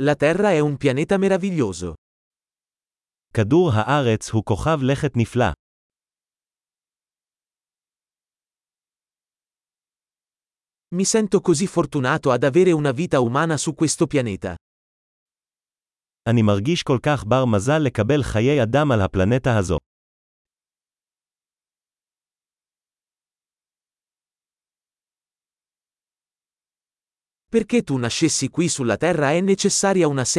La Terra è un pianeta meraviglioso. כדור הארץ הוא כוכב לכת נפלא. Mi sento così fortunato ad avere una vita umana su questo pianeta. אני מרגיש כל כך בר מזל לקבל חיי אדם על הפלנטה הזו. Perché tu nascessi qui sulla Terra è necessaria una serie